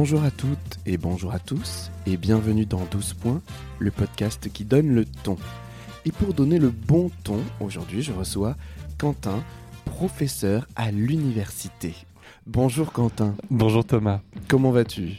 Bonjour à toutes et bonjour à tous et bienvenue dans 12 points, le podcast qui donne le ton. Et pour donner le bon ton, aujourd'hui je reçois Quentin, professeur à l'université. Bonjour Quentin. Bonjour Thomas. Comment vas-tu?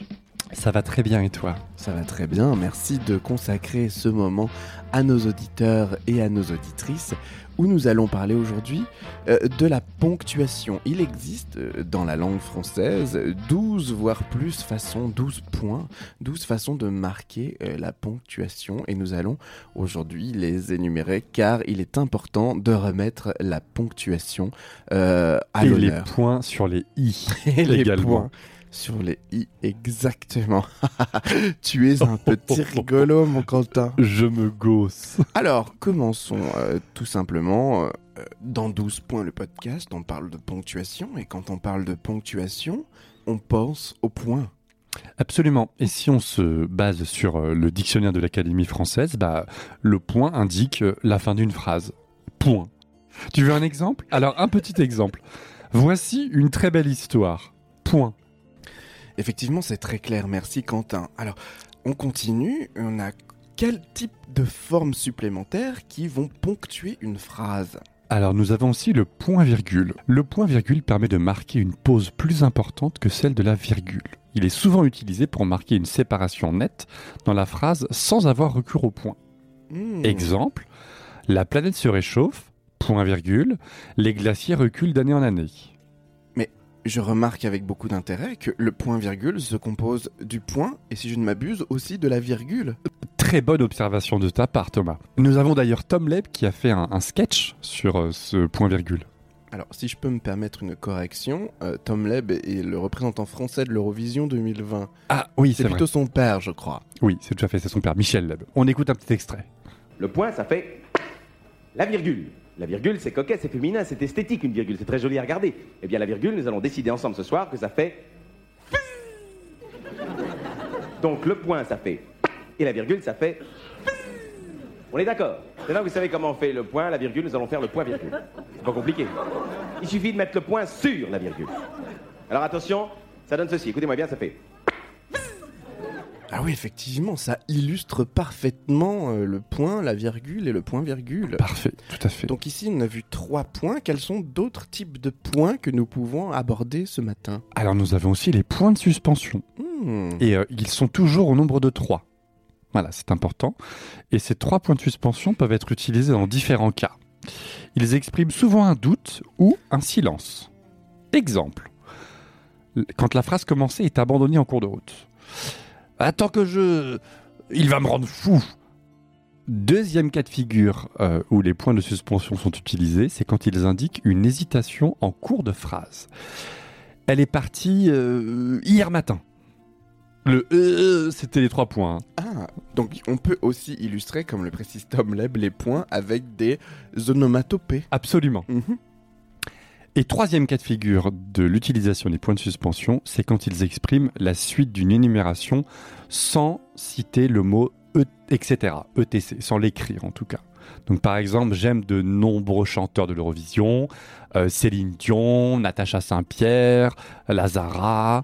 Ça va très bien et toi? Ça va très bien, merci de consacrer ce moment à nos auditeurs et à nos auditrices où nous allons parler aujourd'hui euh, de la ponctuation. Il existe euh, dans la langue française 12 voire plus façons, 12 points, 12 façons de marquer euh, la ponctuation et nous allons aujourd'hui les énumérer car il est important de remettre la ponctuation à et l'honneur. les points sur les i Et les également. points sur les i, exactement. tu es un petit rigolo, mon Quentin. Je me gosse. Alors, commençons euh, tout simplement. euh, dans 12 points le podcast, on parle de ponctuation, et quand on parle de ponctuation, on pense au point. Absolument. Et si on se base sur euh, le dictionnaire de l'Académie française, bah, le point indique la fin d'une phrase. Point. Tu veux un exemple? Alors, un petit exemple. Voici une très belle histoire. Point. Effectivement, c'est très clair, merci Quentin. Alors, on continue, on a quel type de formes supplémentaires qui vont ponctuer une phrase? Alors nous avons aussi le point-virgule. Le point-virgule permet de marquer une pause plus importante que celle de la virgule. Il est souvent utilisé pour marquer une séparation nette dans la phrase sans avoir recours au point. Hmm. Exemple, la planète se réchauffe, point-virgule, les glaciers reculent d'année en année. Je remarque avec beaucoup d'intérêt que le point-virgule se compose du point, et si je ne m'abuse, aussi de la virgule. Très bonne observation de ta part, Thomas. Nous avons d'ailleurs Tom Leb qui a fait un, un sketch sur euh, ce point-virgule. Alors, si je peux me permettre une correction, euh, Tom Leb est le représentant français de l'Eurovision 2020. Ah oui, C'est vrai. plutôt son père, je crois. Oui, c'est tout à fait, c'est son père, Michel Leb. On écoute un petit extrait. Le point, ça fait la virgule. La virgule, c'est coquet, c'est féminin, c'est esthétique une virgule, c'est très joli à regarder. Eh bien, la virgule, nous allons décider ensemble ce soir que ça fait. Donc, le point, ça fait. Et la virgule, ça fait. On est d'accord Maintenant, vous savez comment on fait le point, la virgule, nous allons faire le point-virgule. C'est pas compliqué. Il suffit de mettre le point sur la virgule. Alors, attention, ça donne ceci. Écoutez-moi bien, ça fait. Ah oui, effectivement, ça illustre parfaitement euh, le point, la virgule et le point-virgule. Parfait, tout à fait. Donc ici, on a vu trois points. Quels sont d'autres types de points que nous pouvons aborder ce matin? Alors nous avons aussi les points de suspension. Hmm. Et euh, ils sont toujours au nombre de 3. Voilà, c'est important. Et ces trois points de suspension peuvent être utilisés dans différents cas. Ils expriment souvent un doute ou un silence. Exemple. Quand la phrase commencée est abandonnée en cours de route. Attends que je... Il va me rendre fou. Deuxième cas de figure euh, où les points de suspension sont utilisés, c'est quand ils indiquent une hésitation en cours de phrase. Elle est partie euh, hier matin. Le euh, c'était les trois points. hein. Ah, donc on peut aussi illustrer, comme le précise Tom Leb, les points avec des onomatopées. Absolument. Mhm. Et troisième cas de figure de l'utilisation des points de suspension, c'est quand ils expriment la suite d'une énumération sans citer le mot e, etc. ETC, sans l'écrire en tout cas. Donc par exemple, j'aime de nombreux chanteurs de l'Eurovision, euh, Céline Dion, Natacha Saint-Pierre, Lazara,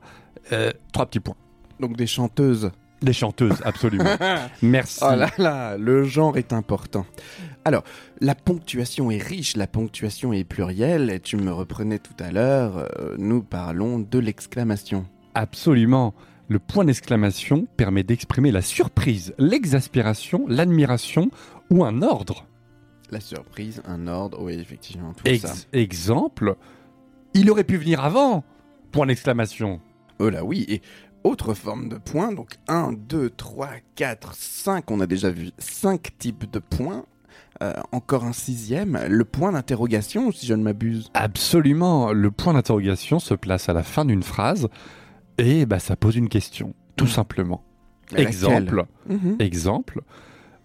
euh, trois petits points. Donc des chanteuses. Les chanteuses, absolument. Merci. Oh là là, le genre est important. Alors, la ponctuation est riche, la ponctuation est plurielle, et tu me reprenais tout à l'heure, euh, nous parlons de l'exclamation. Absolument. Le point d'exclamation permet d'exprimer la surprise, l'exaspération, l'admiration ou un ordre. La surprise, un ordre, oui, effectivement, tout Ex- ça. exemple, il aurait pu venir avant. Point d'exclamation. Oh là oui, et autre forme de points, donc 1, 2, 3, 4, 5, on a déjà vu 5 types de points. Euh, encore un sixième, le point d'interrogation, si je ne m'abuse. Absolument. Le point d'interrogation se place à la fin d'une phrase et bah, ça pose une question, tout Mm. simplement. Laquelle Exemple, exemple.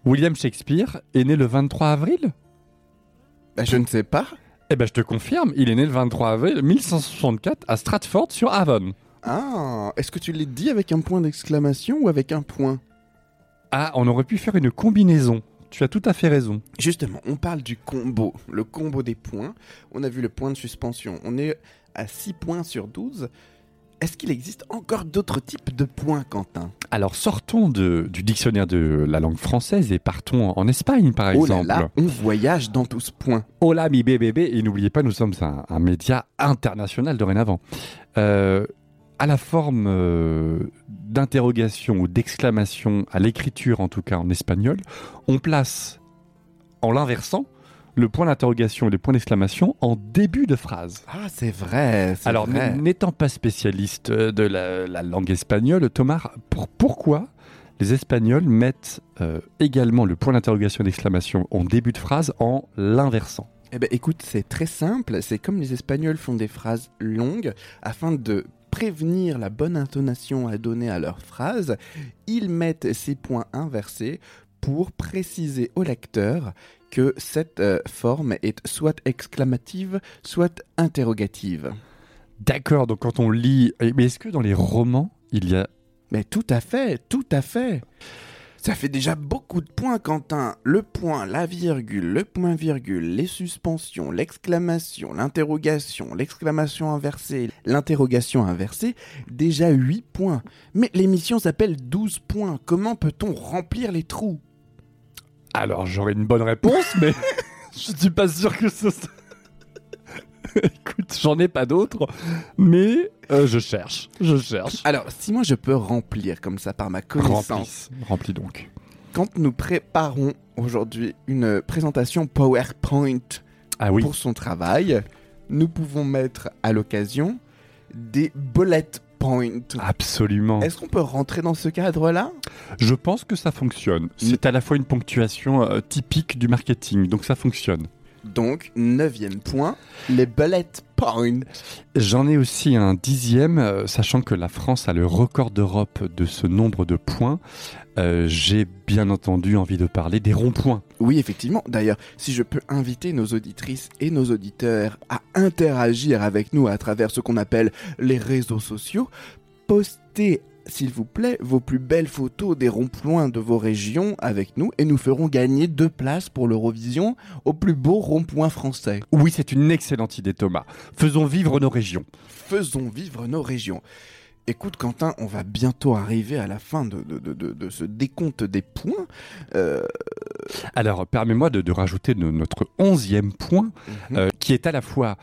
William Shakespeare est né le 23 avril? Bah, je ne sais pas. Eh ben, je te confirme, il est né le 23 avril 1564 à Stratford-sur-Avon. Ah, est-ce que tu l'as dit avec un point d'exclamation ou avec un point? Ah, on aurait pu faire une combinaison. Tu as tout à fait raison. Justement, on parle du combo, le combo des points. On a vu le point de suspension. On est à 6 points sur 12. est-ce qu'il existe encore d'autres types de points, Quentin? Alors sortons de- du dictionnaire de la langue française et partons en Espagne par Oh exemple. là, on voyage dans tout ce point. Hola mi bébé et n'oubliez pas nous sommes un, un média international dorénavant. Euh, à la forme euh, d'interrogation ou d'exclamation, à l'écriture en tout cas en espagnol, on place en l'inversant le point d'interrogation et le point d'exclamation en début de phrase. Ah, c'est vrai, Alors, n'étant pas spécialiste euh, de la, la langue espagnole, Thomas, pour- pourquoi les Espagnols mettent euh, également le point d'interrogation et d'exclamation en début de phrase en l'inversant? Eh ben, écoute, c'est très simple. C'est comme les Espagnols font des phrases longues afin de prévenir la bonne intonation à donner à leurs phrases. Ils mettent ces points inversés pour préciser au lecteur que cette euh, forme est soit exclamative, soit interrogative. D'accord, donc quand on lit... eh, Mais est-ce que dans les romans, il y a... Mais tout à fait, tout à fait. Ça fait déjà beaucoup de points, Quentin. Le point, la virgule, le point virgule, les suspensions, l'exclamation, l'interrogation, l'exclamation inversée, l'interrogation inversée, déjà 8 points. Mais l'émission s'appelle 12 points. Comment peut-on remplir les trous? Alors j'aurais une bonne réponse, mais je suis pas sûr que ce... soit- Écoute, j'en ai pas d'autres, mais euh, je cherche, je cherche. Alors, si moi je peux remplir comme ça par ma connaissance, Remplis, remplis donc. quand nous préparons aujourd'hui une présentation PowerPoint Ah oui, pour son travail, nous pouvons mettre à l'occasion des bullet points. absolument. Est-ce qu'on peut rentrer dans ce cadre-là? Je pense que ça fonctionne. C'est à la fois une ponctuation euh, typique du marketing, donc ça fonctionne. Donc, neuvième point, les bullet points. J'en ai aussi un dixième, euh, sachant que la France a le record d'Europe de ce nombre de points. Euh, J'ai bien entendu envie de parler des ronds-points. Oui, effectivement. D'ailleurs, si je peux inviter nos auditrices et nos auditeurs à interagir avec nous à travers ce qu'on appelle les réseaux sociaux, postez, s'il vous plaît, vos plus belles photos des ronds-points de vos régions avec nous et nous ferons gagner deux places pour l'Eurovision au plus beau rond-point français. Oui, c'est une excellente idée, Thomas. Faisons vivre nos régions. Faisons vivre nos régions. Écoute Quentin, on va bientôt arriver à la fin de, de- de- de- de ce décompte des points. Euh, Alors, permets-moi de, rajouter no- notre onzième point, Mhm. euh, qui est à la fois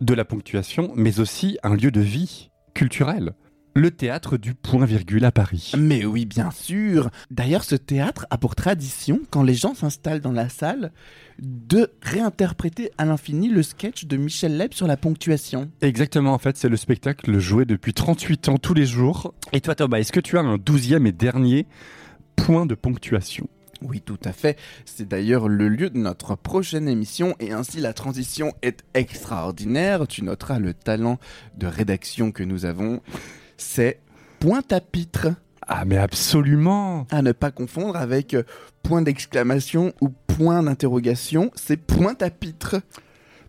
de la ponctuation, mais aussi un lieu de vie culturel. Le théâtre du point-virgule à Paris. Mais oui, bien sûr. D'ailleurs, ce théâtre a pour tradition, quand les gens s'installent dans la salle, de réinterpréter à l'infini le sketch de Michel Leb sur la ponctuation. Exactement, en fait, c'est le spectacle joué depuis 38 ans tous les jours. Et toi, Thomas, est-ce que tu as un douzième et dernier point de ponctuation? Oui, tout à fait. C'est d'ailleurs le lieu de notre prochaine émission et ainsi la transition est extraordinaire. Tu noteras le talent de rédaction que nous avons. C'est pointe à pitre. Ah, mais absolument À ne pas confondre avec euh, point d'exclamation ou point d'interrogation. C'est pointe à pitre.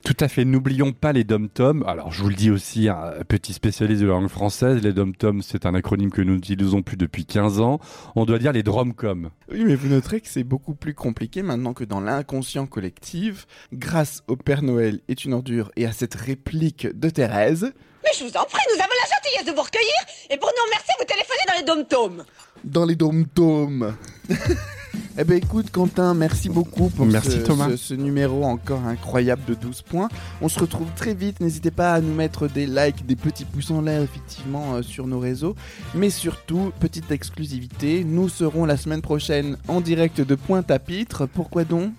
Tout à fait, n'oublions pas les dom-toms. Alors, je vous le dis aussi, un petit spécialiste de la langue française, les dom-toms, c'est un acronyme que nous n'utilisons plus depuis 15 ans. On doit dire les dromcom. Oui, mais vous noterez que c'est beaucoup plus compliqué maintenant que dans l'inconscient collectif, grâce au Père Noël est une ordure et à cette réplique de Thérèse, Mais je vous en prie, nous avons la gentillesse de vous recueillir et pour nous remercier, vous téléphonez dans les dom-toms. dans les dom-toms. eh ben écoute Quentin, merci beaucoup pour Merci, ce, Thomas. ce- ce numéro encore incroyable de 12 points. On se retrouve très vite, n'hésitez pas à nous mettre des likes, des petits pouces en l'air effectivement euh, sur nos réseaux. Mais surtout, petite exclusivité, nous serons la semaine prochaine en direct de Pointe-à-Pitre. Pourquoi donc?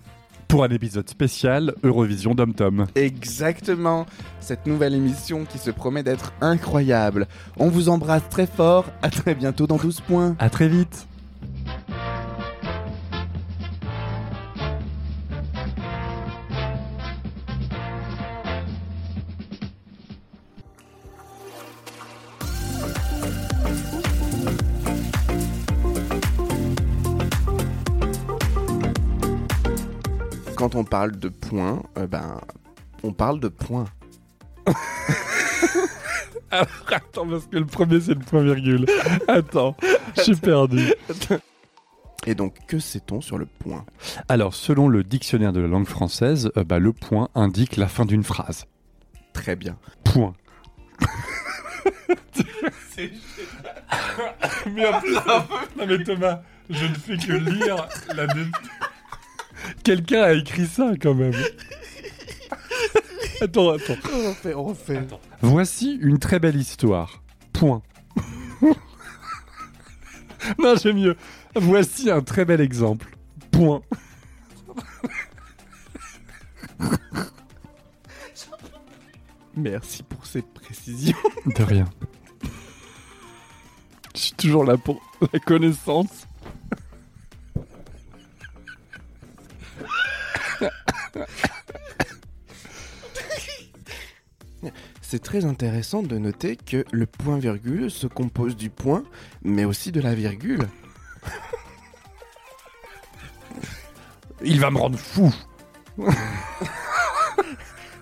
Pour un épisode spécial Eurovision dom-tom. Exactement, cette nouvelle émission qui se promet d'être incroyable. On vous embrasse très fort, à très bientôt dans 12 points. À très vite Quand on parle de points, euh, ben, on parle de points. Alors, attends, parce que le premier c'est le point-virgule. Attends, je suis perdu. Et donc, que sait-on sur le point? Alors, selon le dictionnaire de la langue française, euh, bah, le point indique la fin d'une phrase. Très bien. Point. mais en plus, non mais Thomas, je ne fais que lire la Quelqu'un a écrit ça quand même. attends, attends. On refait, on refait. Voici une très belle histoire. Point. non, j'aime mieux. Voici un très bel exemple. Point. Merci pour cette précision. De rien. Je suis toujours là pour la connaissance. C'est très intéressant de noter que le point-virgule se compose du point, mais aussi de la virgule. Il va me rendre fou.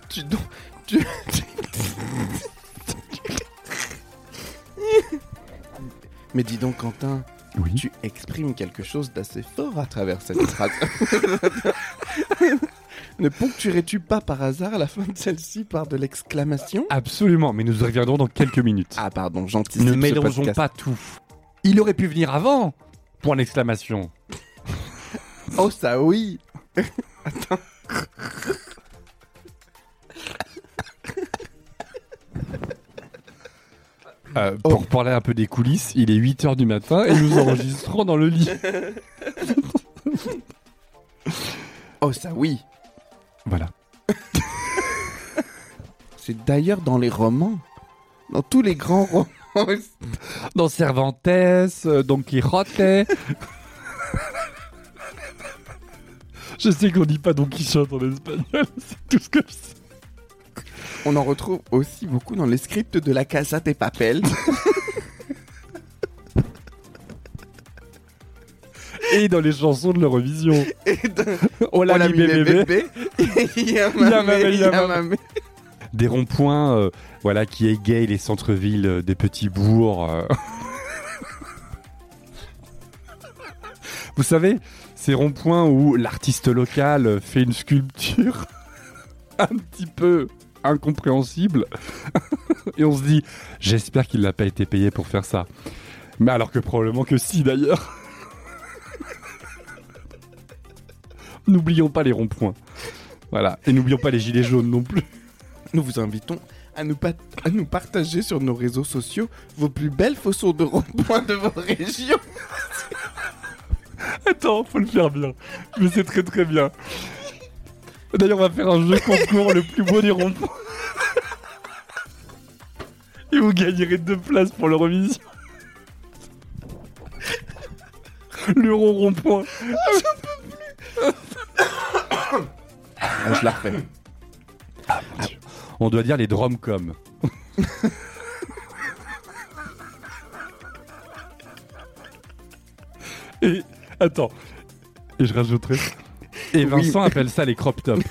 Tu donc. Tu... Mais dis donc, Quentin, Oui. tu exprimes quelque chose d'assez fort à travers cette phrase. ne ponctuerais-tu pas par hasard la fin de celle-ci par de l'exclamation? Absolument, mais nous y reviendrons dans quelques minutes. Ah, pardon, j'anticipe. ne ce mélangeons podcast. pas tout. Il aurait pu venir avant. Point d'exclamation. Oh, ça oui Euh, pour parler un peu des coulisses, il est 8h du matin et nous enregistrons dans le lit. Oh, ça oui Voilà. C'est d'ailleurs dans les romans. Dans tous les grands romans. Dans Cervantes, euh, Don Quixote. je sais qu'on dit pas Don Quichotte en espagnol, c'est tout ce que je sais. On en retrouve aussi beaucoup dans les scripts de la Casa des Papel. Et dans les chansons de l'Eurovision. Et de... Hola, Hola, mi mi bébé. Des ronds-points euh, voilà, qui égayent les centres-villes euh, des petits bourgs. euh. Vous savez, ces ronds-points où l'artiste local fait une sculpture un petit peu incompréhensible. Et on se dit, j'espère qu'il n'a pas été payé pour faire ça. Mais alors que probablement que si d'ailleurs. N'oublions pas les ronds-points. Voilà. Et n'oublions pas les gilets jaunes non plus. Nous vous invitons à nous, pat- à nous partager sur nos réseaux sociaux vos plus belles photos de rond-point de vos régions. Attends, faut le faire bien. Mais c'est très très bien. D'ailleurs, on va faire un jeu concours le plus beau des ronds-points. Et vous gagnerez deux places pour l'Eurovision. L'euro rond-point. Je la refais. On doit dire les dromcom. Et attends, et je rajouterai. Et Oui. Vincent appelle ça les crop tops.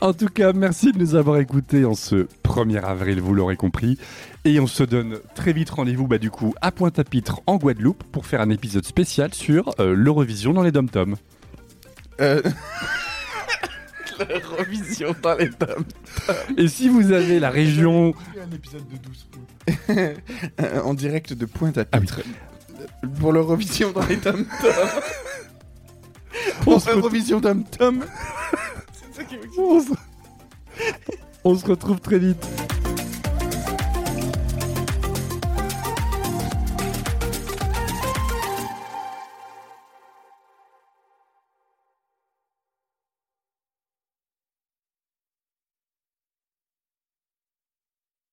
en tout cas, merci de nous avoir écoutés en ce 1er avril, vous l'aurez compris. Et on se donne très vite rendez-vous, bah, du coup, à Pointe-à-Pitre en Guadeloupe pour faire un épisode spécial sur euh, l'Eurovision dans les dom-toms. Euh... la revision dans les tomes. Et si vous avez la région. un épisode de 12 Euh, En direct de Pointe-à-Pitre. Ah Pour l'Eurovision dans les tomes On Pour l'Eurovision tom tom on se- on se retrouve très vite.